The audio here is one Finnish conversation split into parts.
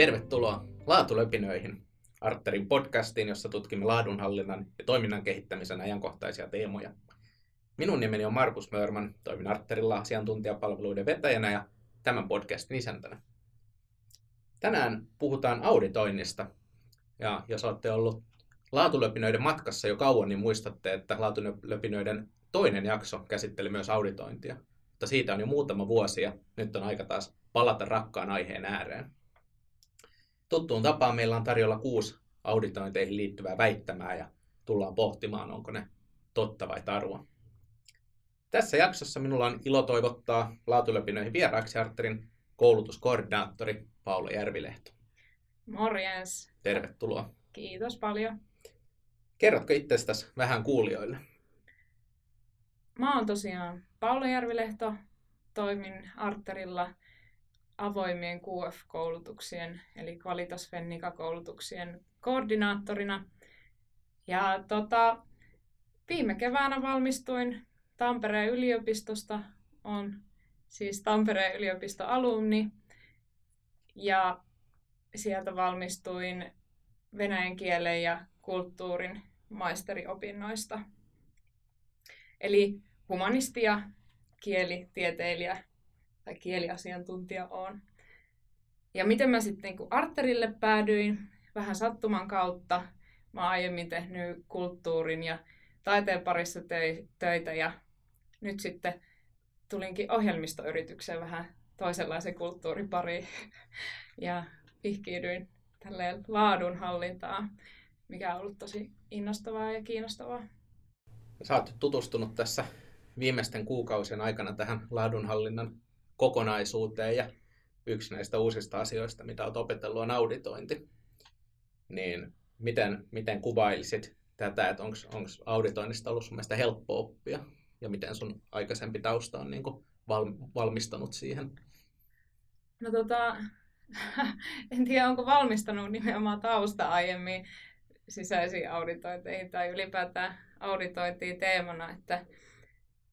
Tervetuloa Laatulöpinöihin, Arterin podcastiin, jossa tutkimme laadunhallinnan ja toiminnan kehittämisen ajankohtaisia teemoja. Minun nimeni on Markus Mörman, toimin Arterilla asiantuntijapalveluiden vetäjänä ja tämän podcastin isäntänä. Tänään puhutaan auditoinnista, ja jos olette ollut laatulöpinöiden matkassa jo kauan, niin muistatte, että laatulöpinöiden toinen jakso käsitteli myös auditointia. Mutta siitä on jo muutama vuosi ja nyt on aika taas palata rakkaan aiheen ääreen. Tuttuun tapaan meillä on tarjolla kuusi auditointeihin liittyvää väittämää ja tullaan pohtimaan, onko ne totta vai tarua. Tässä jaksossa minulla on ilo toivottaa laatulöpinöihin vieraaksi Arterin koulutuskoordinaattori Paula Järvilehto. Morjens. Tervetuloa. Kiitos paljon. Kerrotko itsestäsi vähän kuulijoille? Mä oon tosiaan Paula Järvilehto, toimin Arterilla avoimien QF-koulutuksien eli Qualitas Fennica-koulutuksien koordinaattorina. Ja tota, viime keväänä valmistuin Tampereen yliopistosta, on siis Tampereen yliopiston alumni ja sieltä valmistuin venäjän kielen ja kulttuurin maisteriopinnoista. Eli humanistia, kielitieteilijä tai kieliasiantuntija on. Ja miten mä sitten niin Arterille päädyin, vähän sattuman kautta. Mä oon aiemmin tehnyt kulttuurin ja taiteen parissa töitä ja nyt sitten tulinkin ohjelmistoyritykseen vähän toisenlaisen kulttuurin pariin ja vihkiydyin tälleen laadunhallintaan, mikä on ollut tosi innostavaa ja kiinnostavaa. Sä oot tutustunut tässä viimeisten kuukausien aikana tähän laadunhallinnan kokonaisuuteen ja yksi näistä uusista asioista, mitä olet opetellut, on auditointi. Niin miten, miten kuvailisit tätä, että onko auditoinnista ollut sun mielestä helppo oppia ja miten sun aikaisempi tausta on niin val, valmistanut siihen? No tota, en tiedä onko valmistanut nimenomaan tausta aiemmin sisäisiin auditointeihin tai ylipäätään auditointiin teemana, että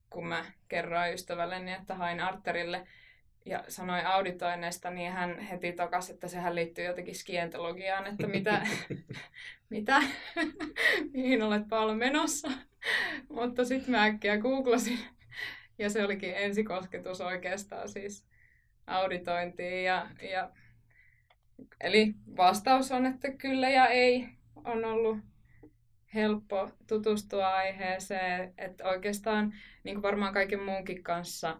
kun mä kerroin ystävälleni, että hain Arterille ja sanoin auditoinneista, niin hän heti tokasi, että sehän liittyy jotenkin skientologiaan, että mitä, mitä, mihin olet paljon menossa. Mutta sitten mä äkkiä googlasin ja se olikin ensikosketus oikeastaan siis auditointiin. Ja, ja, eli vastaus on, että kyllä ja ei on ollut helppo tutustua aiheeseen, että oikeastaan niin kuin varmaan kaiken muunkin kanssa,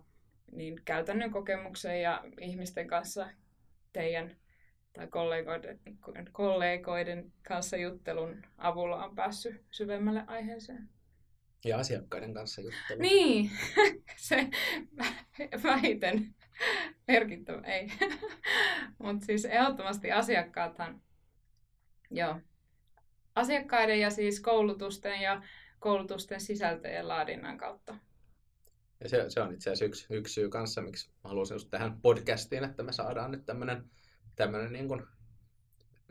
niin käytännön kokemuksen ja ihmisten kanssa teidän tai kollegoiden, kollegoiden kanssa juttelun avulla on päässyt syvemmälle aiheeseen. Ja asiakkaiden kanssa juttelu. Niin, se vähiten merkittävä, ei. Mutta siis ehdottomasti asiakkaathan, joo, asiakkaiden ja siis koulutusten ja koulutusten sisältöjen laadinnan kautta. Ja se, se on itse asiassa yksi, yksi syy kanssa, miksi haluaisin just tähän podcastiin, että me saadaan nyt tämmöinen tämmöinen niin kuin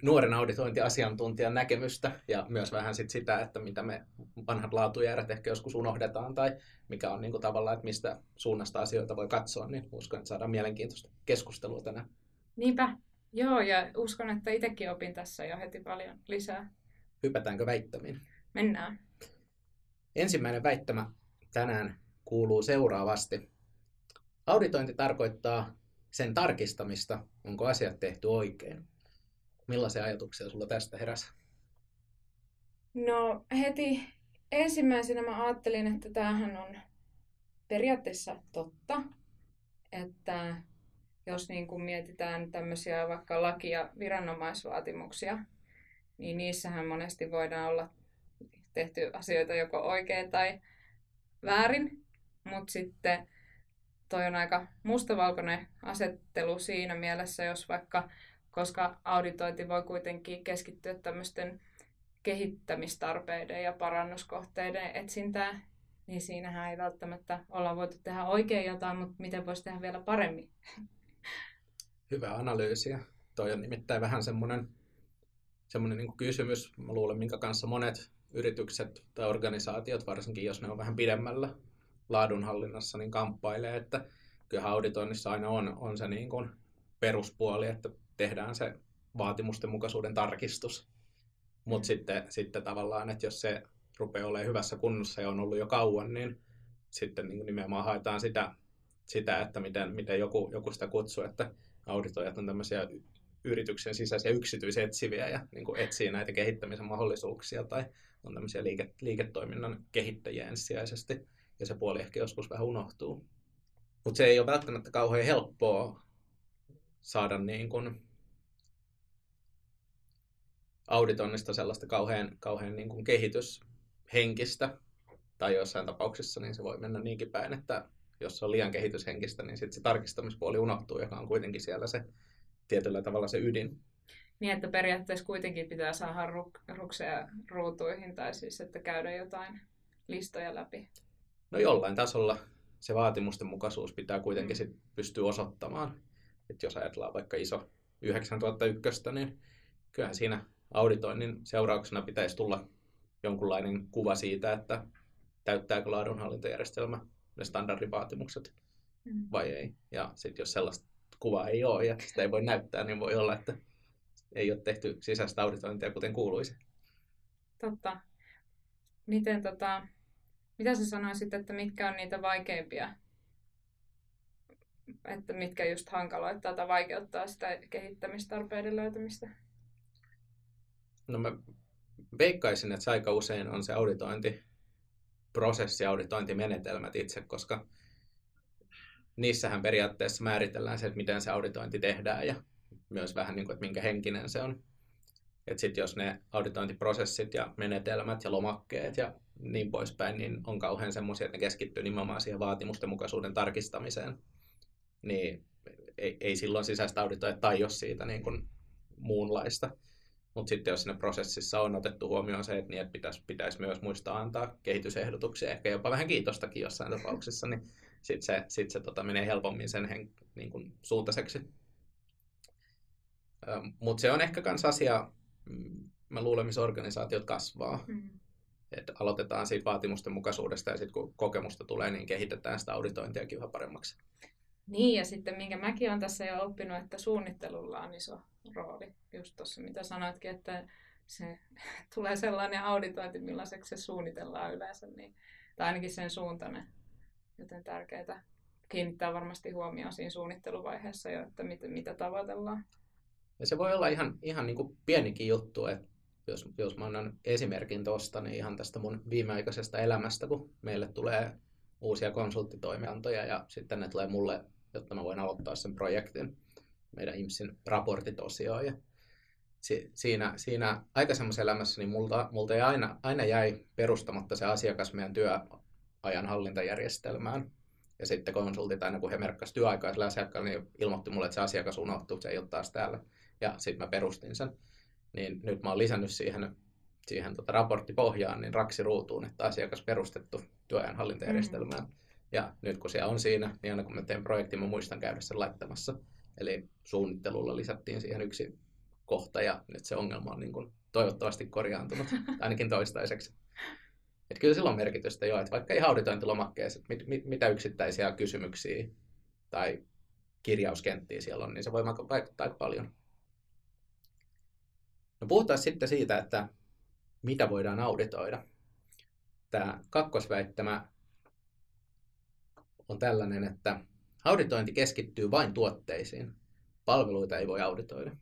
nuoren auditointiasiantuntijan näkemystä ja myös vähän sit sitä, että mitä me vanhat laatujärät ehkä joskus unohdetaan tai mikä on niin kuin tavallaan, että mistä suunnasta asioita voi katsoa, niin uskon, että saadaan mielenkiintoista keskustelua tänään. Niinpä, joo ja uskon, että itsekin opin tässä jo heti paljon lisää. Hypätäänkö väittämiin? Mennään. Ensimmäinen väittämä tänään kuuluu seuraavasti. Auditointi tarkoittaa sen tarkistamista, onko asiat tehty oikein. Millaisia ajatuksia sulla tästä heräsi? No heti ensimmäisenä mä ajattelin, että tämähän on periaatteessa totta, että jos niin kuin mietitään tämmöisiä vaikka laki- ja viranomaisvaatimuksia, niin niissähän monesti voidaan olla tehty asioita joko oikein tai väärin, mutta sitten toi on aika mustavalkoinen asettelu siinä mielessä, jos vaikka, koska auditointi voi kuitenkin keskittyä tämmöisten kehittämistarpeiden ja parannuskohteiden etsintään, niin siinähän ei välttämättä olla voitu tehdä oikein jotain, mutta miten voisi tehdä vielä paremmin. Hyvä analyysiä. Toi on nimittäin vähän semmoinen semmoinen niin kysymys, mä luulen, minkä kanssa monet yritykset tai organisaatiot, varsinkin jos ne on vähän pidemmällä laadunhallinnassa, niin kamppailee, että kyllä auditoinnissa aina on, on se niin kuin peruspuoli, että tehdään se vaatimusten mukaisuuden tarkistus. Mutta Mm. sitten, sitten tavallaan, että jos se rupeaa olemaan hyvässä kunnossa ja on ollut jo kauan, niin sitten niin nimenomaan haetaan sitä, sitä että miten, miten joku, joku sitä kutsuu, että auditoijat on tämmöisiä yrityksen sisäisiä yksityisetsiviä ja niin kuin etsii näitä kehittämisen mahdollisuuksia tai on tämmöisiä liike, liiketoiminnan kehittäjiä ensisijaisesti ja se puoli ehkä joskus vähän unohtuu. Mutta se ei ole välttämättä kauhean helppoa saada niin kuin auditoinnista sellaista kauhean, kauhean niin kuin kehityshenkistä, tai jossain tapauksissa niin se voi mennä niinkin päin, että jos se on liian kehityshenkistä, niin sitten se tarkistamispuoli unohtuu, joka on kuitenkin siellä se tietyllä tavalla se ydin. Niin, että periaatteessa kuitenkin pitää saada ruk- rukseja ruutuihin, tai siis että käydä jotain listoja läpi. No jollain tasolla se vaatimusten mukaisuus pitää kuitenkin sit pystyä osoittamaan. että jos ajatellaan vaikka iso 9001, niin kyllähän siinä auditoinnin seurauksena pitäisi tulla jonkunlainen kuva siitä, että täyttääkö laadunhallintajärjestelmä ne standardivaatimukset Mm. vai ei. Ja sitten jos sellaista kuvaa ei ole ja sitä ei voi näyttää, niin voi olla, että ei ole tehty sisäistä auditointia kuten kuuluisi. Totta. Miten tota, mitä sä sanoisit, että mitkä on niitä vaikeimpia, että mitkä just hankaloittaa tai vaikeuttaa sitä kehittämistarpeiden löytämistä? No mä veikkaisin, että se aika usein on se auditointiprosessi, auditointimenetelmät itse, koska niissähän periaatteessa määritellään se, että miten se auditointi tehdään ja myös vähän niin kuin, että minkä henkinen se on. Että sitten jos ne auditointiprosessit ja menetelmät ja lomakkeet ja niin poispäin, niin on kauhean semmoisia, että ne keskittyy nimenomaan siihen vaatimusten mukaisuuden tarkistamiseen, niin ei, ei silloin sisäistä auditoja tai siitä niin kuin muunlaista. Mutta sitten jos siinä prosessissa on otettu huomioon se, että, niin, että pitäisi, pitäisi myös muistaa antaa kehitysehdotuksia, ehkä jopa vähän kiitostakin jossain tapauksessa, niin sitten se, sit se tota, menee helpommin sen hen, niin kuin, suuntaiseksi. Mutta se on ehkä myös asia, mm, mä luulen, missä organisaatiot kasvaa. Mm. Et aloitetaan siitä vaatimusten mukaisuudesta ja sitten kun kokemusta tulee, niin kehitetään sitä auditointiakin yhä paremmaksi. Niin, ja sitten minkä mäkin olen tässä jo oppinut, että suunnittelulla on iso rooli. Just tuossa, mitä sanoitkin, että se tulee sellainen auditointi, millaiseksi se suunnitellaan yleensä, niin, tai ainakin sen suuntainen. Joten tärkeää kiinnittää varmasti huomioon siinä suunnitteluvaiheessa jo, että mitä, mitä tavoitellaan. Ja se voi olla ihan, ihan niin kuin pienikin juttu, että jos, jos mä annan esimerkin tuosta, niin ihan tästä mun viimeaikaisesta elämästä, kun meille tulee uusia konsulttitoimiantoja ja sitten ne tulee mulle, jotta mä voin aloittaa sen projektin, meidän IMSin raportit osioon. Ja si, siinä, siinä aikaisemmassa elämässä niin multa, multa ei aina, aina jäi perustamatta se asiakas meidän työajan hallintajärjestelmään. Ja sitten konsultit aina kun he merkkasivat työaikaiselle asiakkaalle, niin ilmoitti mulle, että se asiakas unohtuu, se ei ole taas täällä. Ja sitten mä perustin sen. Niin nyt mä oon lisännyt siihen, siihen tota raporttipohjaan niin raksiruutuun, että asiakas perustettu työajan hallintajärjestelmään. Mm. Ja nyt kun se on siinä, niin aina kun mä teen projektin, mä muistan käydä sen laittamassa. Eli suunnittelulla lisättiin siihen yksi kohta ja nyt se ongelma on niin kuin toivottavasti korjaantunut, ainakin toistaiseksi. Että kyllä sillä on merkitystä jo, että vaikka ihan auditointilomakkeessa, että mit, mit, mitä yksittäisiä kysymyksiä tai kirjauskenttiä siellä on, niin se voi vaikuttaa aika paljon. No puhutaan sitten siitä, että mitä voidaan auditoida. Tämä kakkosväittämä on tällainen, että auditointi keskittyy vain tuotteisiin. Palveluita ei voi auditoida.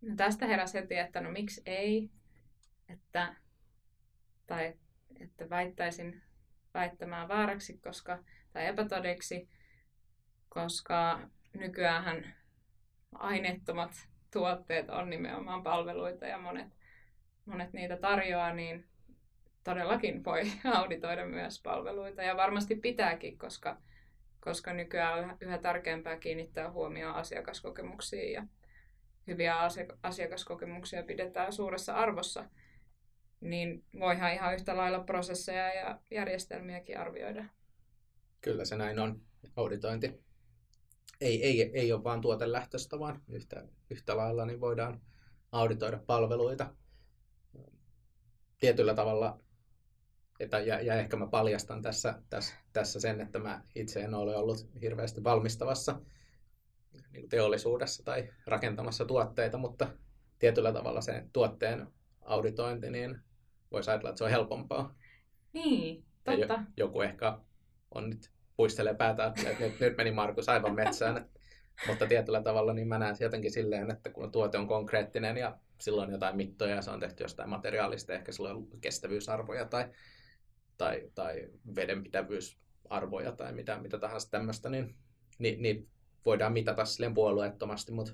No tästä heräsi heti, että no miksi ei, että, tai että väittäisin väittämään vääräksi koska, tai epätodeksi, koska nykyään aineettomat tuotteet on nimenomaan palveluita ja monet, monet niitä tarjoaa, niin todellakin voi auditoida myös palveluita. Ja varmasti pitääkin, koska, koska nykyään on yhä, tärkeämpää kiinnittää huomioon asiakaskokemuksiin ja hyviä asiakaskokemuksia pidetään suuressa arvossa, niin voihan ihan yhtä lailla prosesseja ja järjestelmiäkin arvioida. Kyllä se näin on. Auditointi ei, ei, ei ole vain tuotelähtöistä, vaan yhtä, yhtä lailla niin voidaan auditoida palveluita. Tietyllä tavalla, että, ja, ja ehkä mä paljastan tässä, tässä, tässä sen, että mä itse en ole ollut hirveästi valmistavassa niin teollisuudessa tai rakentamassa tuotteita, mutta tietyllä tavalla se tuotteen auditointi, niin voisi ajatella, että se on helpompaa. Niin, totta. Ja joku ehkä on nyt puistelee päätä, että nyt, nyt meni Markus aivan metsään. Mutta tietyllä tavalla niin mä näen se jotenkin silleen, että kun tuote on konkreettinen ja silloin jotain mittoja ja se on tehty jostain materiaalista, ehkä sillä on kestävyysarvoja tai, tai, tai vedenpitävyysarvoja tai mitä, mitä tahansa tämmöistä, niin, niin, niin voidaan mitata silleen puolueettomasti, mutta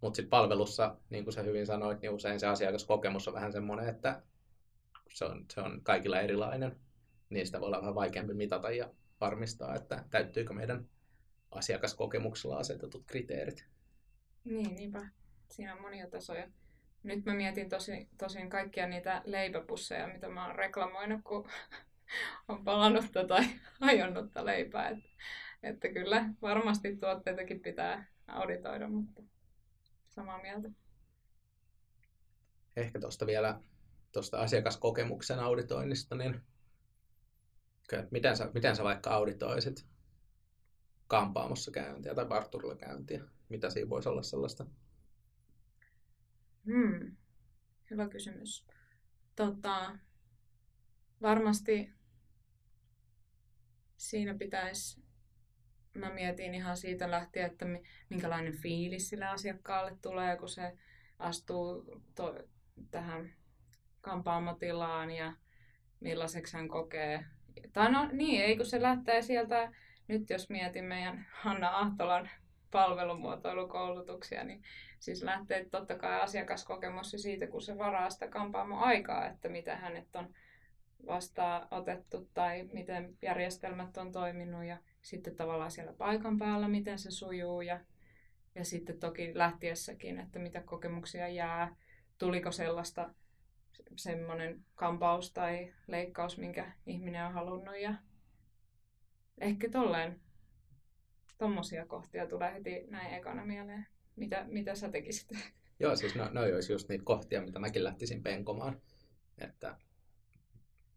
mutta sitten palvelussa, niin kuin sä hyvin sanoit, niin usein se asiakaskokemus on vähän semmoinen, että se on, se on kaikilla erilainen, niin sitä voi olla vähän vaikeampi mitata ja varmistaa, että täyttyykö meidän asiakaskokemuksella asetetut kriteerit. Niin, niinpä. Siinä on monia tasoja. Nyt mä mietin tosi, tosin kaikkia niitä leipäpusseja, mitä mä oon reklamoinut, kun on palannutta tai hajonnutta leipää. Että, että kyllä varmasti tuotteitakin pitää auditoida, mutta samaa mieltä. Ehkä tuosta vielä tuosta asiakaskokemuksen auditoinnista, niin miten sä, miten sä vaikka auditoisit kampaamossa käyntiä tai parturilla käyntiä? Mitä siinä voisi olla sellaista? Hmm. Hyvä kysymys. Tota, varmasti siinä pitäisi, mä mietin ihan siitä lähtien, että minkälainen fiilis sille asiakkaalle tulee, kun se astuu to, tähän kampaamotilaan ja millaiseksi hän kokee. Tai no niin, ei kun se lähtee sieltä, nyt jos mietin meidän Hanna Ahtolan palvelumuotoilukoulutuksia, niin siis lähtee totta kai asiakaskokemus siitä, kun se varaa sitä kampaamo aikaa, että mitä hänet on vastaan otettu tai miten järjestelmät on toiminut ja sitten tavallaan siellä paikan päällä, miten se sujuu ja, ja sitten toki lähtiessäkin, että mitä kokemuksia jää, tuliko sellaista semmoinen kampaus tai leikkaus, minkä ihminen on halunnut ja ehkä tolleen tommosia kohtia tulee heti näin ekana mieleen. Mitä, mitä sä tekisit? Joo, siis no, no olisi just niitä kohtia, mitä mäkin lähtisin penkomaan. Että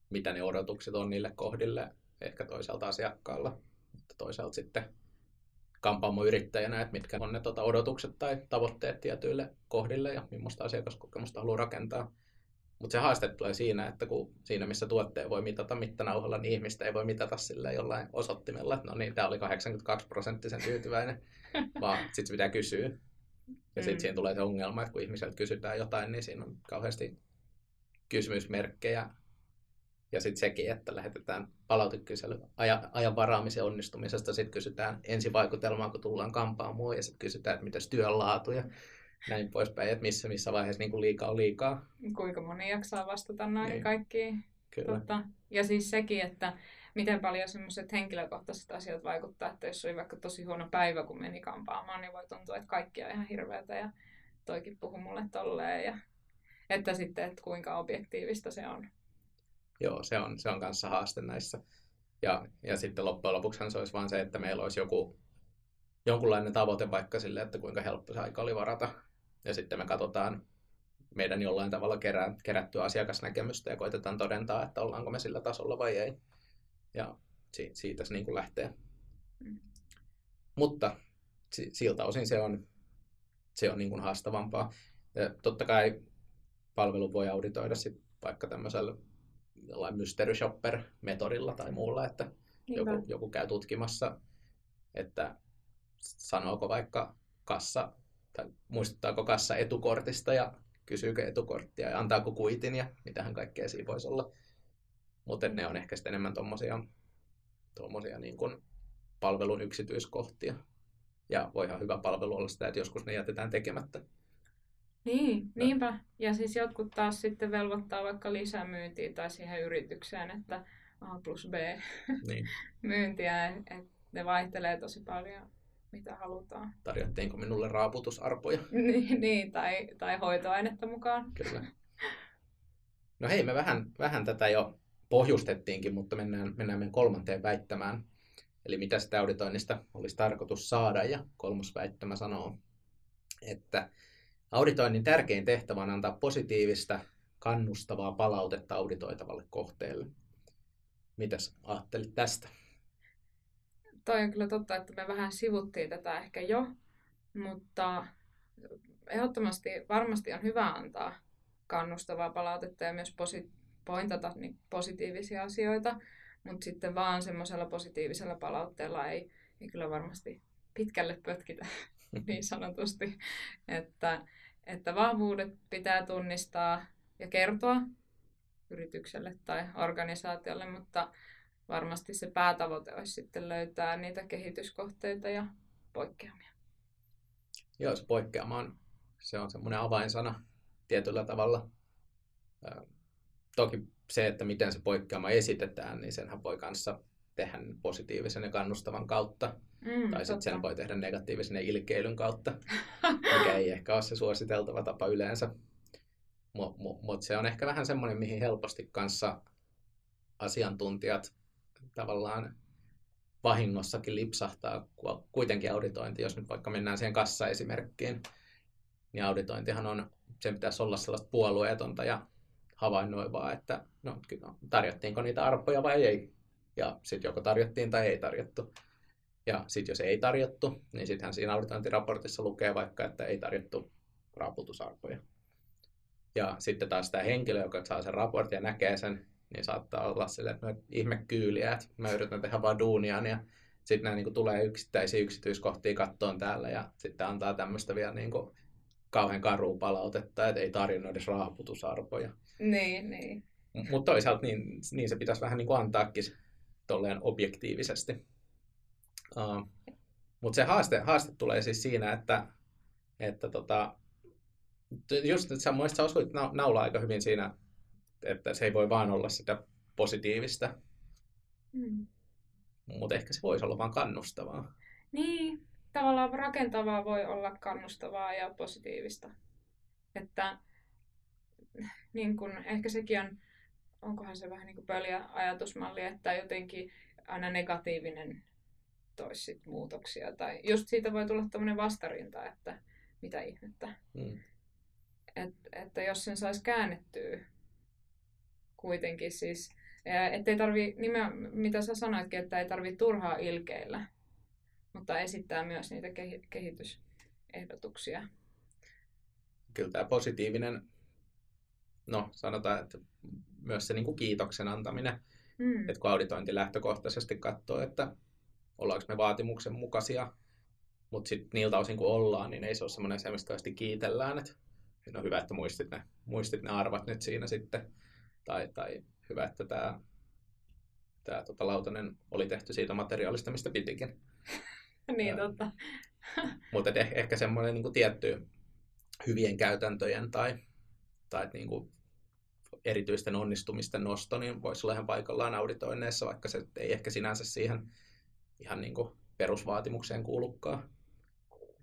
mitä ne odotukset on niille kohdille, ehkä toisaalta asiakkaalla, mutta toisaalta sitten kampaamoyrittäjänä, että mitkä on ne tota, odotukset tai tavoitteet tietyille kohdille ja millaista asiakaskokemusta haluaa rakentaa. Mutta se haaste tulee siinä, että kun siinä missä tuotteen voi mitata mittanauhalla, niin ihmistä ei voi mitata sillä jollain osoittimella, että no niin, tämä oli 82 prosenttisen tyytyväinen, vaan sitten pitää kysyä. Ja sitten mm. siinä tulee se ongelma, että kun ihmiseltä kysytään jotain, niin siinä on kauheasti kysymysmerkkejä. Ja sitten sekin, että lähetetään palautekysely ajan, ajan varaamisen onnistumisesta, sitten kysytään ensivaikutelmaa, kun tullaan kampaamoon, ja sitten kysytään, että miten työn laatu. Ja näin poispäin, että missä, missä vaiheessa niin kuin liikaa on liikaa. Kuinka moni jaksaa vastata noihin niin. kaikkiin. Kyllä. Tota, ja siis sekin, että miten paljon semmoiset henkilökohtaiset asiat vaikuttaa, että jos oli vaikka tosi huono päivä, kun meni kampaamaan, niin voi tuntua, että kaikki on ihan hirveätä ja toikin puhu mulle tolleen. Ja, että sitten, että kuinka objektiivista se on. Joo, se on, se on kanssa haaste näissä. Ja, ja sitten loppujen lopuksi se olisi vain se, että meillä olisi joku jonkunlainen tavoite vaikka sille, että kuinka helppo se aika oli varata ja sitten me katsotaan meidän jollain tavalla kerää, kerättyä asiakasnäkemystä ja koitetaan todentaa, että ollaanko me sillä tasolla vai ei. Ja si- siitä se niin kuin lähtee. Mm. Mutta si- siltä osin se on, se on niin kuin haastavampaa. Ja totta kai palvelu voi auditoida sit vaikka tämmöisellä jollain mystery shopper-metodilla tai muulla, että joku, joku käy tutkimassa, että sanooko vaikka kassa tai muistuttaako kassa etukortista ja kysyykö etukorttia ja antaako kuitin ja mitähän kaikkea siinä voisi olla. Mutta ne on ehkä sitten enemmän tuommoisia tommosia niin kuin palvelun yksityiskohtia. Ja voi ihan hyvä palvelu olla sitä, että joskus ne jätetään tekemättä. Niin, niinpä. Ja siis jotkut taas sitten velvoittaa vaikka lisämyyntiä tai siihen yritykseen, että A plus B niin. myyntiä. Et ne vaihtelee tosi paljon mitä halutaan. Tarjottiinko minulle raaputusarpoja? niin, niin tai, tai hoitoainetta mukaan. Kyllä. No hei, me vähän, vähän tätä jo pohjustettiinkin, mutta mennään, mennään meidän kolmanteen väittämään. Eli mitä sitä auditoinnista olisi tarkoitus saada, ja kolmas väittämä sanoo, että auditoinnin tärkein tehtävä on antaa positiivista, kannustavaa palautetta auditoitavalle kohteelle. Mitäs ajattelit tästä? Toi on kyllä totta, että me vähän sivuttiin tätä ehkä jo, mutta ehdottomasti varmasti on hyvä antaa kannustavaa palautetta ja myös posi- pointata niin positiivisia asioita, mutta sitten vaan semmoisella positiivisella palautteella ei, ei kyllä varmasti pitkälle pötkitä niin sanotusti, että, että vahvuudet pitää tunnistaa ja kertoa yritykselle tai organisaatiolle, mutta varmasti se päätavoite olisi sitten löytää niitä kehityskohteita ja poikkeamia. Joo, se poikkeama on, se on semmoinen avainsana tietyllä tavalla. Toki se, että miten se poikkeama esitetään, niin senhän voi kanssa tehdä positiivisen ja kannustavan kautta. Mm, tai sitten sen voi tehdä negatiivisen ja ilkeilyn kautta, mikä ei ehkä ole se suositeltava tapa yleensä. Mutta mut se on ehkä vähän semmoinen, mihin helposti kanssa asiantuntijat tavallaan vahingossakin lipsahtaa kuitenkin auditointi, jos nyt vaikka mennään siihen kassa-esimerkkiin, niin auditointihan on, sen pitäisi olla sellaista puolueetonta ja havainnoivaa, että no, tarjottiinko niitä arpoja vai ei. Ja sitten joko tarjottiin tai ei tarjottu. Ja sitten jos ei tarjottu, niin sittenhän siinä auditointiraportissa lukee vaikka, että ei tarjottu raaputusarpoja. Ja sitten taas tämä henkilö, joka saa sen raportin ja näkee sen, niin saattaa olla silleen, että no, ihme kyyliä, että mä yritän tehdä vaan duunia, ja sitten nämä niin tulee yksittäisiä yksityiskohtia kattoon täällä, ja sitten antaa tämmöistä vielä niin kuin, kauhean karua palautetta, että ei tarjonnut edes raaputusarpoja. Niin, niin. Mutta toisaalta niin, niin se pitäisi vähän niin kuin antaakin tolleen objektiivisesti. Uh, Mutta se haaste, haaste tulee siis siinä, että, että tota, just että sä, sä osuit naulaa aika hyvin siinä, että se ei voi vaan olla sitä positiivista. Mm. Mutta ehkä se voisi olla vaan kannustavaa. Niin, tavallaan rakentavaa voi olla kannustavaa ja positiivista. Että niin kun, ehkä sekin on, onkohan se vähän niin kuin pöliä ajatusmalli, että jotenkin aina negatiivinen toisi sit muutoksia. Tai just siitä voi tulla tämmöinen vastarinta, että mitä ihmettä. Mm. Et, että jos sen saisi käännettyä kuitenkin siis, ettei tarvi, nimeä, mitä sä sanoitkin, että ei tarvi turhaa ilkeillä, mutta esittää myös niitä kehitysehdotuksia. Kyllä tämä positiivinen, no sanotaan, että myös se niin kuin kiitoksen antaminen, mm. että kun auditointi lähtökohtaisesti katsoo, että ollaanko me vaatimuksen mukaisia, mutta sitten niiltä osin kun ollaan, niin ei se ole semmoinen se, mistä kiitellään, että no hyvä, että muistit ne, muistit ne arvat nyt siinä sitten, tai, tai hyvä, että tämä tämä tota, lautanen oli tehty siitä materiaalista, mistä pitikin. niin, totta. Mutta eh, ehkä semmoinen niin tietty hyvien käytäntöjen tai, tai niin kuin erityisten onnistumisten nosto, niin voisi olla ihan paikallaan auditoinneissa, vaikka se ei ehkä sinänsä siihen ihan niin kuin perusvaatimukseen kuulukaan.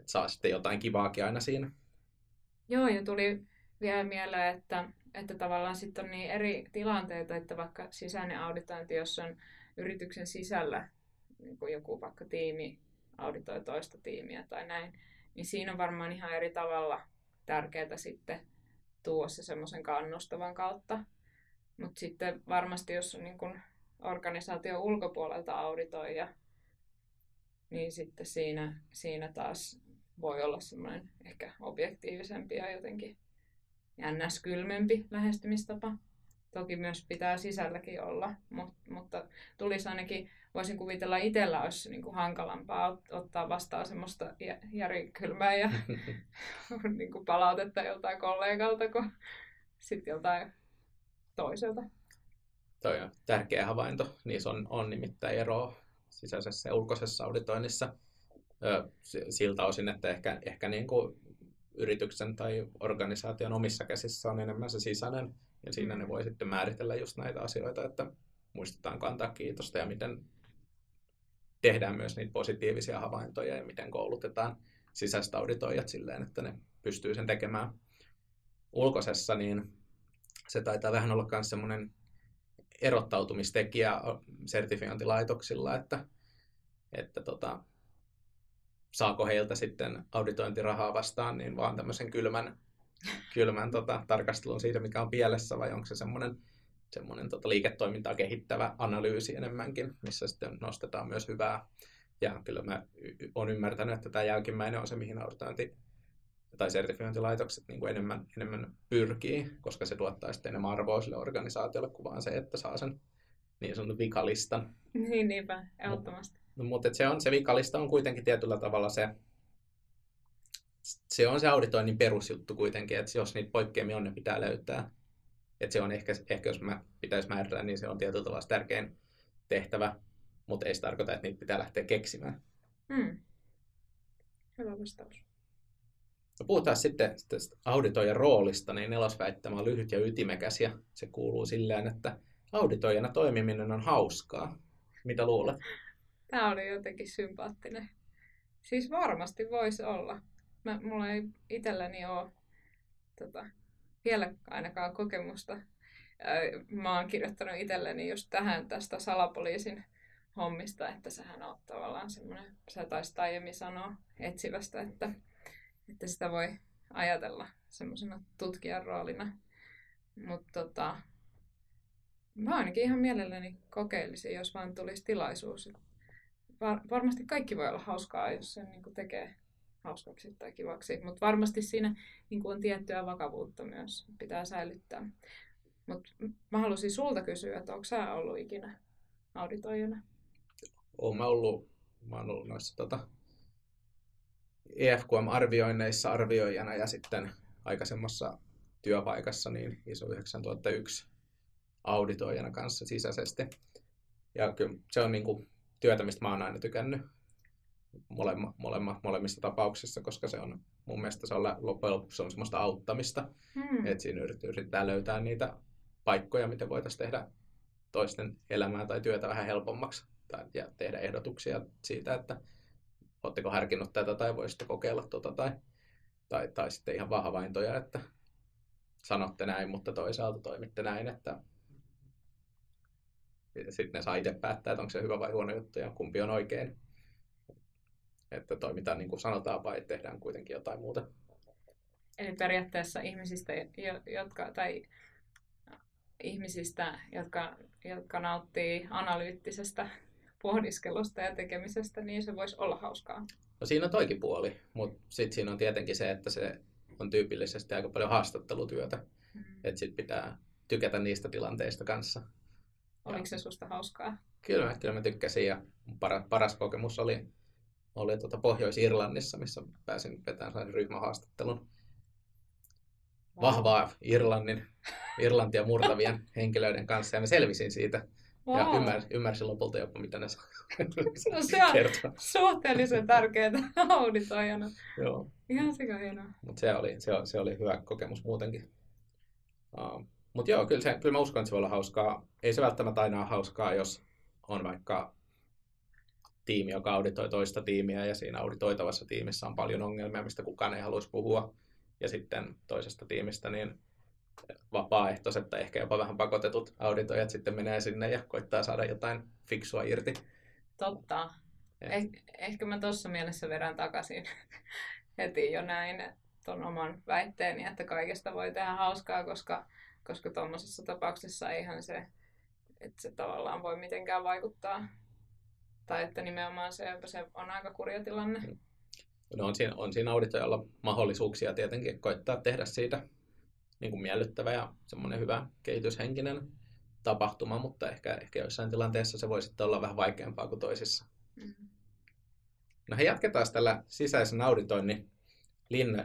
Et saa sitten jotain kivaakin aina siinä. Joo, ja tuli vielä mieleen, että, että tavallaan sitten on niin eri tilanteita, että vaikka sisäinen auditointi, jos on yrityksen sisällä niin kuin joku vaikka tiimi auditoi toista tiimiä tai näin, niin siinä on varmaan ihan eri tavalla tärkeää sitten tuoda se semmoisen kannustavan kautta. Mutta sitten varmasti, jos on niin kun organisaation ulkopuolelta auditoija, niin sitten siinä, siinä taas voi olla semmoinen ehkä objektiivisempi ja jotenkin jännäs kylmempi lähestymistapa. Toki myös pitää sisälläkin olla, mutta, mutta tulisi ainakin, voisin kuvitella itsellä olisi niin kuin hankalampaa ottaa vastaan semmoista järikylmää ja niin kuin palautetta joltain kollegalta kuin sitten joltain toiselta. Toi on tärkeä havainto. Niissä on, on nimittäin eroa sisäisessä ja ulkoisessa auditoinnissa siltä osin, että ehkä, ehkä niin kuin yrityksen tai organisaation omissa käsissä on enemmän se sisäinen, ja siinä ne mm. voi sitten määritellä just näitä asioita, että muistetaan kantaa kiitosta ja miten tehdään myös niitä positiivisia havaintoja ja miten koulutetaan sisäistä auditoijat silleen, että ne pystyy sen tekemään ulkoisessa, niin se taitaa vähän olla myös semmoinen erottautumistekijä sertifiointilaitoksilla, että, että tota, saako heiltä sitten auditointirahaa vastaan, niin vaan tämmöisen kylmän, kylmän tota, tarkastelun siitä, mikä on pielessä, vai onko se semmoinen, semmoinen tota, liiketoimintaa kehittävä analyysi enemmänkin, missä sitten nostetaan myös hyvää, Ja kyllä mä olen ymmärtänyt, että tämä jälkimmäinen on se, mihin auditointi tai sertifiointilaitokset niin kuin enemmän, enemmän pyrkii, koska se tuottaa sitten enemmän arvoa sille organisaatiolle kuin vaan se, että saa sen niin sanotun vikalistan. Niin, niinpä, ehdottomasti. No, mutta se, on, se vikalista on kuitenkin tietyllä tavalla se, se on se auditoinnin perusjuttu kuitenkin, että jos niitä poikkeamia on, ne pitää löytää. Että se on ehkä, ehkä jos mä pitäisi määritellä, niin se on tietyllä tavalla tärkein tehtävä, mutta ei se tarkoita, että niitä pitää lähteä keksimään. Hmm. Hyvä vastaus. No puhutaan sitten tästä auditoijan roolista, niin nelosväittämä on lyhyt ja ytimekäs ja se kuuluu silleen, että auditoijana toimiminen on hauskaa. Mitä luulet? Tämä oli jotenkin sympaattinen. Siis varmasti voisi olla. Mä, mulla ei itselläni ole tota, vielä ainakaan kokemusta. Mä oon kirjoittanut itselleni just tähän tästä salapoliisin hommista, että sehän on tavallaan semmoinen, sä taisit aiemmin sanoa etsivästä, että, että sitä voi ajatella semmoisena tutkijan roolina. Mutta tota, mä ainakin ihan mielelläni kokeilisin, jos vaan tulisi tilaisuus. Var, varmasti kaikki voi olla hauskaa, jos sen niin tekee hauskaksi tai kivaksi, mutta varmasti siinä niin on tiettyä vakavuutta myös pitää säilyttää. Mutta mä haluaisin sulta kysyä, että onko sä ollut ikinä auditoijana? Olen mä ollut, mä olen ollut noissa tota, EFQM-arvioinneissa arvioijana ja sitten aikaisemmassa työpaikassa niin ISO 9001 auditoijana kanssa sisäisesti. Ja kyllä se on niin kuin työtä, mistä mä oon aina tykännyt molemma, molemma, molemmissa tapauksissa, koska se on mun mielestä se on loppujen lopuksi se on semmoista auttamista, hmm. että siinä yritetään löytää niitä paikkoja, miten voitaisiin tehdä toisten elämää tai työtä vähän helpommaksi tai, ja tehdä ehdotuksia siitä, että oletteko harkinnut tätä tai voisitte kokeilla tuota tai, tai, tai sitten ihan vahvaintoja, että sanotte näin, mutta toisaalta toimitte näin, että sitten ne saa itse päättää, että onko se hyvä vai huono juttu ja kumpi on oikein. Että toimitaan niin kuin sanotaan vai tehdään kuitenkin jotain muuta. Eli periaatteessa ihmisistä, jotka, tai ihmisistä, jotka, jotka nauttii analyyttisestä pohdiskelusta ja tekemisestä, niin se voisi olla hauskaa. No siinä on toikin puoli, mutta sitten siinä on tietenkin se, että se on tyypillisesti aika paljon haastattelutyötä. Mm. Että sitten pitää tykätä niistä tilanteista kanssa. Oliko se susta hauskaa? Kyllä, kyllä mä tykkäsin ja paras, paras kokemus oli, oli tuota Pohjois-Irlannissa, missä pääsin vetämään ryhmähaastattelun. Wow. Vahvaa Irlannin, Irlantia murtavien henkilöiden kanssa ja mä selvisin siitä. Wow. Ja ymmärsin, ymmärsin lopulta jopa, mitä ne no, se on kertoo. suhteellisen tärkeää auditoijana. Joo. Ihan sika hienoa. Mutta se oli, se, se oli hyvä kokemus muutenkin. Uh, mutta joo, kyllä, se, kyllä mä uskon, että se voi olla hauskaa. Ei se välttämättä aina ole hauskaa, jos on vaikka tiimi, joka auditoi toista tiimiä ja siinä auditoitavassa tiimissä on paljon ongelmia, mistä kukaan ei haluaisi puhua. Ja sitten toisesta tiimistä niin vapaaehtoiset tai ehkä jopa vähän pakotetut auditoijat sitten menee sinne ja koittaa saada jotain fiksua irti. Totta. Eh- ehkä mä tuossa mielessä vedän takaisin heti jo näin tuon oman väitteeni, että kaikesta voi tehdä hauskaa, koska, koska tuommoisessa tapauksessa eihän se, että se tavallaan voi mitenkään vaikuttaa. Tai että nimenomaan se, se on aika kurja tilanne. Mm. No on siinä, on siinä auditojalla mahdollisuuksia tietenkin koittaa tehdä siitä niin kuin miellyttävä ja semmoinen hyvä kehityshenkinen tapahtuma, mutta ehkä, ehkä joissain tilanteissa se voi sitten olla vähän vaikeampaa kuin toisissa. Mm-hmm. No he jatketaan tällä sisäisen auditoinnin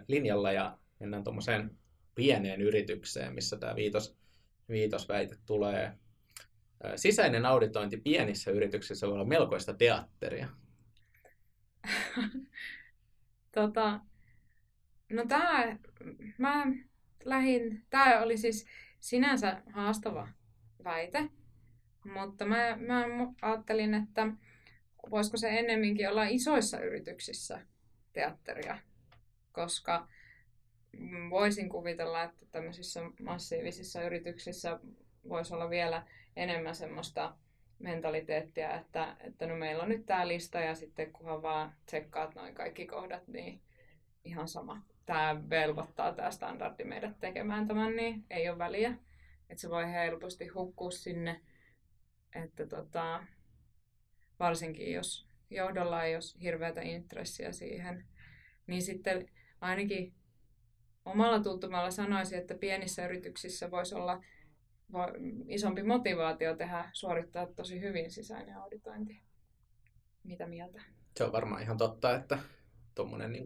linjalla ja mennään tuommoiseen pieneen yritykseen, missä tämä viitos, viitosväite tulee. Sisäinen auditointi pienissä yrityksissä voi olla melkoista teatteria. tota, no tämä, mä lähin, tämä oli siis sinänsä haastava väite, mutta mä, mä ajattelin, että voisiko se ennemminkin olla isoissa yrityksissä teatteria, koska voisin kuvitella, että tämmöisissä massiivisissa yrityksissä voisi olla vielä enemmän semmoista mentaliteettia, että, että no meillä on nyt tämä lista ja sitten kunhan vaan tsekkaat noin kaikki kohdat, niin ihan sama tämä velvoittaa tämä standardi meidät tekemään tämän, niin ei ole väliä. Että se voi helposti hukkua sinne, että tota, varsinkin jos, johdolla ei ole hirveätä intressiä siihen, niin sitten ainakin omalla tuntumalla sanoisin, että pienissä yrityksissä voisi olla isompi motivaatio tehdä, suorittaa tosi hyvin sisäinen auditointi. Mitä mieltä? Se on varmaan ihan totta, että tuommoinen niin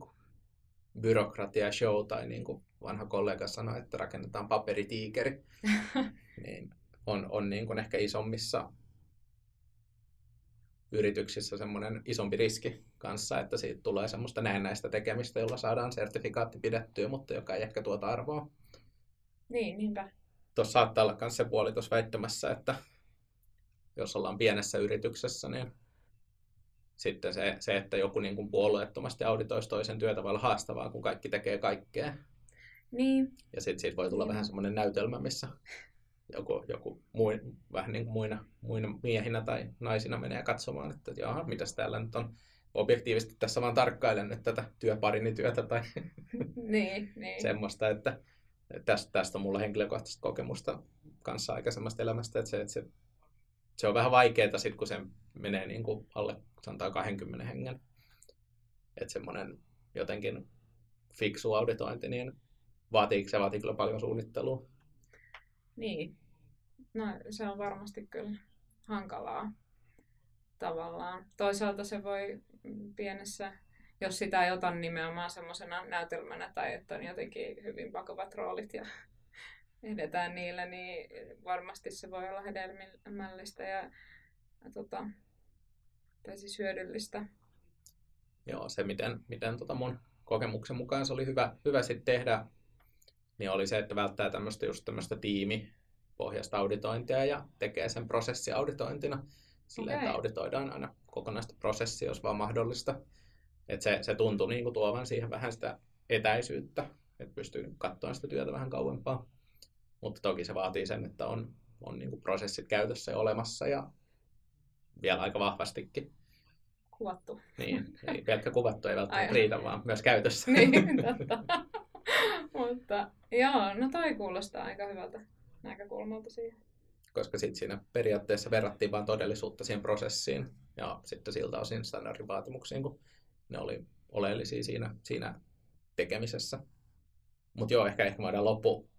byrokratia show tai niin kuin vanha kollega sanoi, että rakennetaan paperitiikeri, niin on, on niin kuin ehkä isommissa yrityksissä semmoinen isompi riski kanssa, että siitä tulee semmoista näennäistä tekemistä, jolla saadaan sertifikaatti pidettyä, mutta joka ei ehkä tuota arvoa. Niin, niinpä. Tuossa saattaa olla myös se puoli tuossa väittämässä, että jos ollaan pienessä yrityksessä, niin sitten se, se että joku niin kuin puolueettomasti auditoisi toisen työtä voi olla haastavaa, kun kaikki tekee kaikkea. Niin. Ja sitten siitä voi tulla niin. vähän semmoinen näytelmä, missä joku, joku mui, vähän niin kuin muina, muina miehinä tai naisina menee katsomaan, että jaha, mitäs täällä nyt on objektiivisesti tässä vaan tarkkailen nyt tätä työparini työtä tai niin, niin. semmoista, että tästä, tästä on mulla henkilökohtaista kokemusta kanssa aikaisemmasta elämästä, että se, että se, se on vähän vaikeaa sit, kun se menee niin kuin alle sanotaan 20 hengen. Että semmoinen jotenkin fiksu auditointi, niin vaatii, se vaatii kyllä paljon suunnittelua. Niin, no se on varmasti kyllä hankalaa tavallaan. Toisaalta se voi pienessä, jos sitä ei ota nimenomaan semmoisena näytelmänä tai että on jotenkin hyvin vakavat roolit ja edetään niillä, niin varmasti se voi olla hedelmällistä ja, ja tota, tai siis hyödyllistä. Joo, se miten, miten tota mun kokemuksen mukaan se oli hyvä, hyvä sit tehdä, niin oli se, että välttää tämmöistä just tämmöistä tiimipohjasta auditointia ja tekee sen auditointina sillä okay. että auditoidaan aina kokonaista prosessia, jos vaan mahdollista. Et se, se tuntui niin kuin tuovan siihen vähän sitä etäisyyttä, että pystyy katsomaan sitä työtä vähän kauempaa. Mutta toki se vaatii sen, että on, on niin kuin prosessit käytössä ja olemassa ja vielä aika vahvastikin. Kuvattu. Niin, ei pelkkä kuvattu ei välttämättä riitä, vaan myös käytössä. niin, totta. Mutta joo, no toi kuulostaa aika hyvältä näkökulmalta siihen. Koska sitten siinä periaatteessa verrattiin vain todellisuutta siihen prosessiin ja sitten siltä osin standardivaatimuksiin, kun ne oli oleellisia siinä, siinä tekemisessä. Mutta joo, ehkä, ehkä voidaan loppu,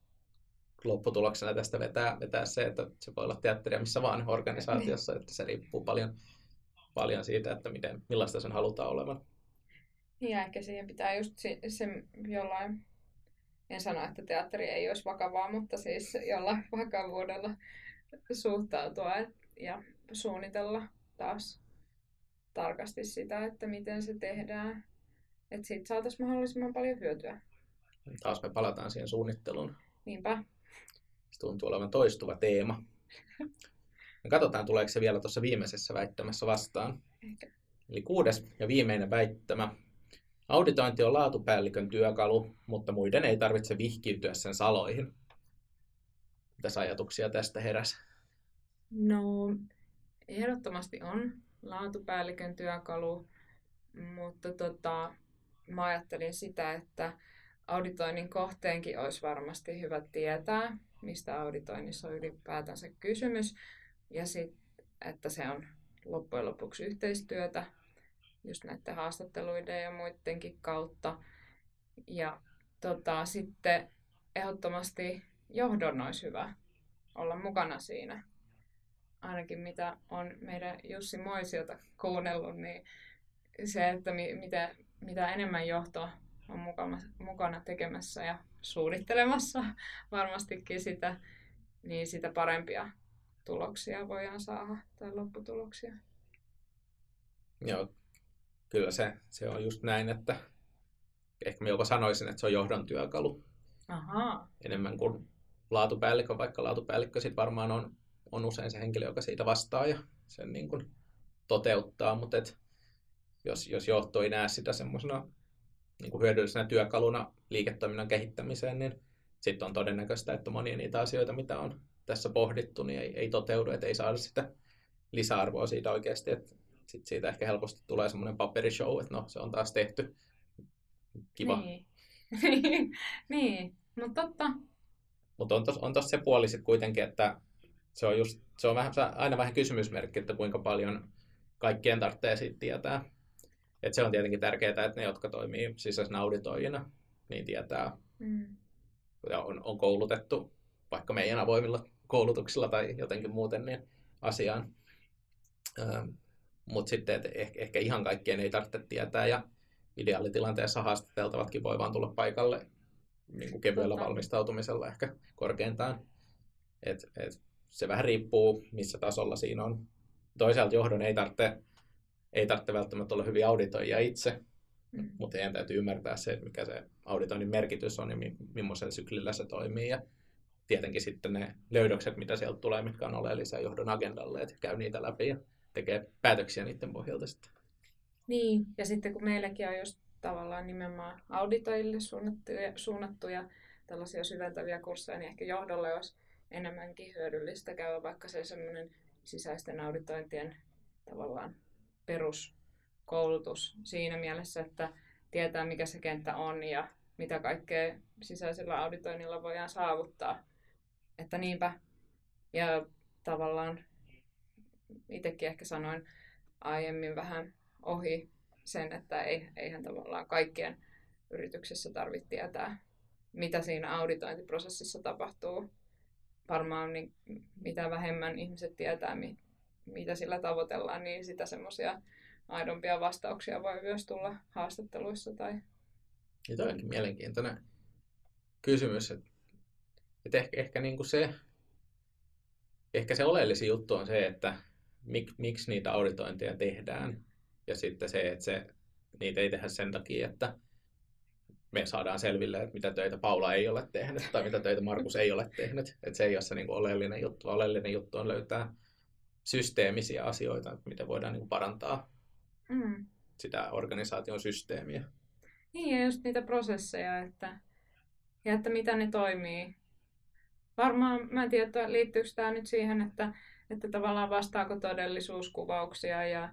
lopputuloksena tästä vetää, vetää se, että se voi olla teatteria missä vaan organisaatiossa, että se riippuu paljon, paljon siitä, että miten, millaista sen halutaan olevan. Niin, ja ehkä siihen pitää just se, se jollain, en sano, että teatteri ei olisi vakavaa, mutta siis jollain vakavuudella suhtautua ja suunnitella taas tarkasti sitä, että miten se tehdään. Että siitä saataisiin mahdollisimman paljon hyötyä. Taas me palataan siihen suunnitteluun. Niinpä. Se tuntuu olevan toistuva teema. Me katsotaan, tuleeko se vielä tuossa viimeisessä väittämässä vastaan. Ehkä. Eli kuudes ja viimeinen väittämä. Auditointi on laatupäällikön työkalu, mutta muiden ei tarvitse vihkiytyä sen saloihin. Mitäs ajatuksia tästä heräsi? No, ehdottomasti on laatupäällikön työkalu, mutta tota, mä ajattelin sitä, että auditoinnin kohteenkin olisi varmasti hyvä tietää, mistä auditoinnissa on ylipäätänsä kysymys, ja sit, että se on loppujen lopuksi yhteistyötä just näiden haastatteluiden ja muidenkin kautta. Ja tota, sitten ehdottomasti johdon olisi hyvä olla mukana siinä. Ainakin mitä on meidän Jussi Moisiota kuunnellut, niin se, että mi- mitä, mitä enemmän johto on mukana, mukana tekemässä ja suunnittelemassa varmastikin sitä, niin sitä parempia tuloksia voidaan saada tai lopputuloksia. Joo, kyllä se, se on just näin, että ehkä mä jopa sanoisin, että se on johdon työkalu. Aha. Enemmän kuin laatupäällikkö, vaikka laatupäällikkö sitten varmaan on, on usein se henkilö, joka siitä vastaa ja sen niin kuin toteuttaa, mutta et jos, jos johto ei näe sitä semmoisena niin kuin hyödyllisenä työkaluna liiketoiminnan kehittämiseen, niin sitten on todennäköistä, että monia niitä asioita, mitä on tässä pohdittu, niin ei, ei toteudu, että ei saada sitä lisäarvoa siitä oikeasti, että sit siitä ehkä helposti tulee semmoinen paperishow, että no se on taas tehty. Kiva. Niin, niin. no totta. Mutta on tuossa on tos se puoli sitten kuitenkin, että se on, just, se on vähän, aina vähän kysymysmerkki, että kuinka paljon kaikkien tarvitsee siitä tietää. Et se on tietenkin tärkeää, että ne, jotka toimii sisäisenä auditoijina, niin tietää mm. ja on, on koulutettu vaikka meidän avoimilla koulutuksilla tai jotenkin muuten niin asiaan. Ähm, Mutta sitten että ehkä, ehkä ihan kaikkien ei tarvitse tietää ja ideaalitilanteessa haastateltavatkin voi vaan tulla paikalle niin kuin kevyellä Totta. valmistautumisella ehkä korkeintaan. Et, et se vähän riippuu, missä tasolla siinä on. Toisaalta johdon ei tarvitse, ei tarvitse välttämättä olla hyvin auditoija itse, mm. mutta heidän täytyy ymmärtää se, mikä se auditoinnin merkitys on ja mi- millaisella syklillä se toimii. Ja tietenkin sitten ne löydökset, mitä sieltä tulee, mitkä on oleellisia johdon agendalle, että käy niitä läpi ja tekee päätöksiä niiden pohjalta sitten. Niin, ja sitten kun meilläkin on just tavallaan nimenomaan auditoille suunnattuja, suunnattuja tällaisia syventäviä kursseja, niin ehkä johdolle olisi enemmänkin hyödyllistä käydä vaikka se semmoinen sisäisten auditointien tavallaan peruskoulutus siinä mielessä, että tietää mikä se kenttä on ja mitä kaikkea sisäisellä auditoinnilla voidaan saavuttaa. Että niinpä. Ja tavallaan itsekin ehkä sanoin aiemmin vähän ohi sen, että ei, eihän tavallaan kaikkien yrityksessä tarvitse tietää, mitä siinä auditointiprosessissa tapahtuu. Varmaan niin, mitä vähemmän ihmiset tietää, mi, mitä sillä tavoitellaan, niin sitä semmoisia aidompia vastauksia voi myös tulla haastatteluissa. Tai... Ja toi onkin mielenkiintoinen kysymys, että, että ehkä, ehkä niin kuin se, ehkä se oleellisin juttu on se, että mik, miksi niitä auditointeja tehdään. Ja sitten se, että se, niitä ei tehdä sen takia, että me saadaan selville, että mitä töitä Paula ei ole tehnyt tai mitä töitä Markus ei ole tehnyt. Että se ei ole se niin kuin oleellinen juttu. Oleellinen juttu on löytää systeemisiä asioita, että miten voidaan niin kuin parantaa mm. sitä organisaation systeemiä. Niin, ja just niitä prosesseja, että, ja että mitä ne toimii. Varmaan, mä en tiedä, liittyykö tämä nyt siihen, että, että tavallaan vastaako todellisuuskuvauksia ja,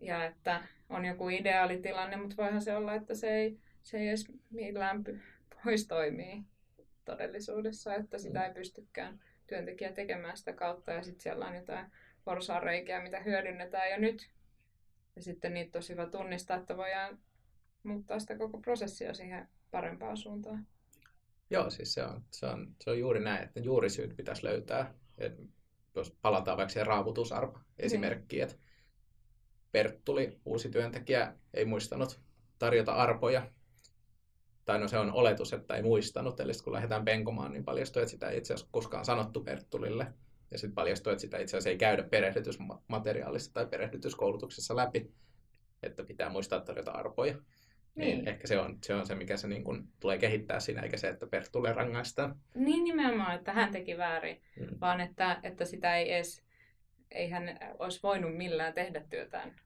ja että on joku ideaalitilanne, mutta voihan se olla, että se ei, se ei edes millään pois toimii todellisuudessa, että sitä ei pystykään työntekijä tekemään sitä kautta ja sitten siellä on jotain porsaanreikiä, mitä hyödynnetään jo nyt. Ja sitten niitä on hyvä tunnistaa, että voidaan muuttaa sitä koko prosessia siihen parempaan suuntaan. Joo, siis se on, se on, se on juuri näin, että juurisyyt pitäisi löytää. Et jos palataan vaikka siihen raavutusarpa esimerkkiin, mm. että Bert tuli uusi työntekijä, ei muistanut tarjota arpoja. Tai no se on oletus, että ei muistanut. Eli kun lähdetään penkomaan, niin paljastuu, että sitä ei itse asiassa koskaan sanottu Bertulille. Ja sitten paljastuu, että sitä itse asiassa ei käydä perehdytysmateriaalissa tai perehdytyskoulutuksessa läpi. Että pitää muistaa tarjota arpoja. Niin. niin ehkä se on, se on se, mikä se niin kuin tulee kehittää siinä, eikä se, että Bert tulee rangaistaan. Niin nimenomaan, että hän teki väärin, mm. vaan että, että sitä ei edes, ei hän olisi voinut millään tehdä työtään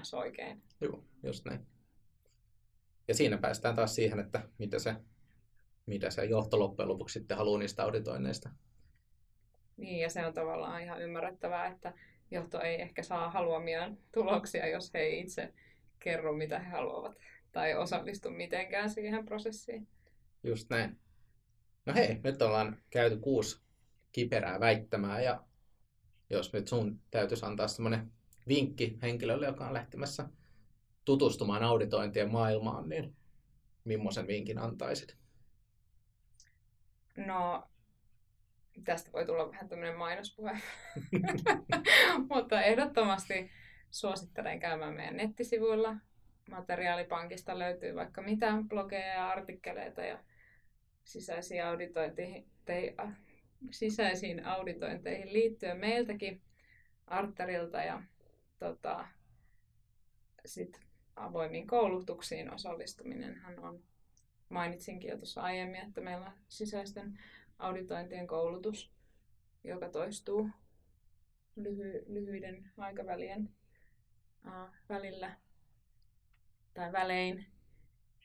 ns. oikein. Joo, just näin. Ja siinä päästään taas siihen, että mitä se, mitä se johto loppujen lopuksi sitten haluaa niistä auditoinneista. Niin, ja se on tavallaan ihan ymmärrettävää, että johto ei ehkä saa haluamiaan tuloksia, jos he ei itse kerro, mitä he haluavat tai osallistu mitenkään siihen prosessiin. Just näin. No hei, nyt ollaan käyty kuusi kiperää väittämää ja jos nyt sun täytyisi antaa semmoinen vinkki henkilölle, joka on lähtemässä tutustumaan auditointien maailmaan, niin millaisen vinkin antaisit? No, tästä voi tulla vähän tämmöinen mainospuhe. Mutta ehdottomasti suosittelen käymään meidän nettisivuilla. Materiaalipankista löytyy vaikka mitä blogeja ja artikkeleita ja sisäisiin auditointeihin, sisäisiin auditointeihin liittyen meiltäkin Arterilta ja tota, sit avoimiin koulutuksiin osallistuminenhan on, mainitsinkin jo tuossa aiemmin, että meillä on sisäisten auditointien koulutus, joka toistuu lyhy- lyhyiden aikavälien äh, välillä tai välein,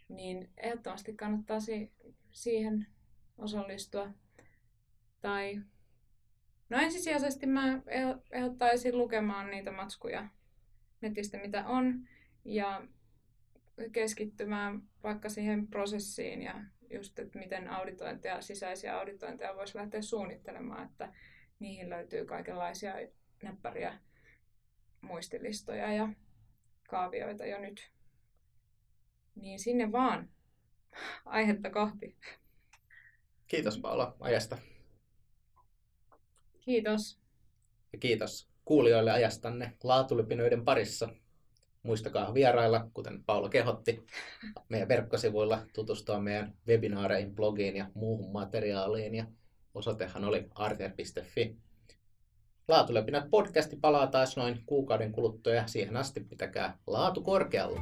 niin ehdottomasti kannattaa si- siihen osallistua. Tai no ensisijaisesti mä ehdottaisin lukemaan niitä matskuja netistä, mitä on, ja keskittymään vaikka siihen prosessiin ja just, että miten auditointia, sisäisiä auditointeja voisi lähteä suunnittelemaan, että niihin löytyy kaikenlaisia näppäriä muistilistoja ja kaavioita jo nyt. Niin sinne vaan aihetta kohti. Kiitos Paula ajasta. Kiitos. Ja kiitos kuulijoille ajastanne laatulipinoiden parissa. Muistakaa vierailla, kuten Paula kehotti, meidän verkkosivuilla tutustua meidän webinaareihin, blogiin ja muuhun materiaaliin. Ja osoitehan oli arter.fi. Laatulepinät podcasti palaa taas noin kuukauden kuluttua ja siihen asti pitäkää laatu korkealla.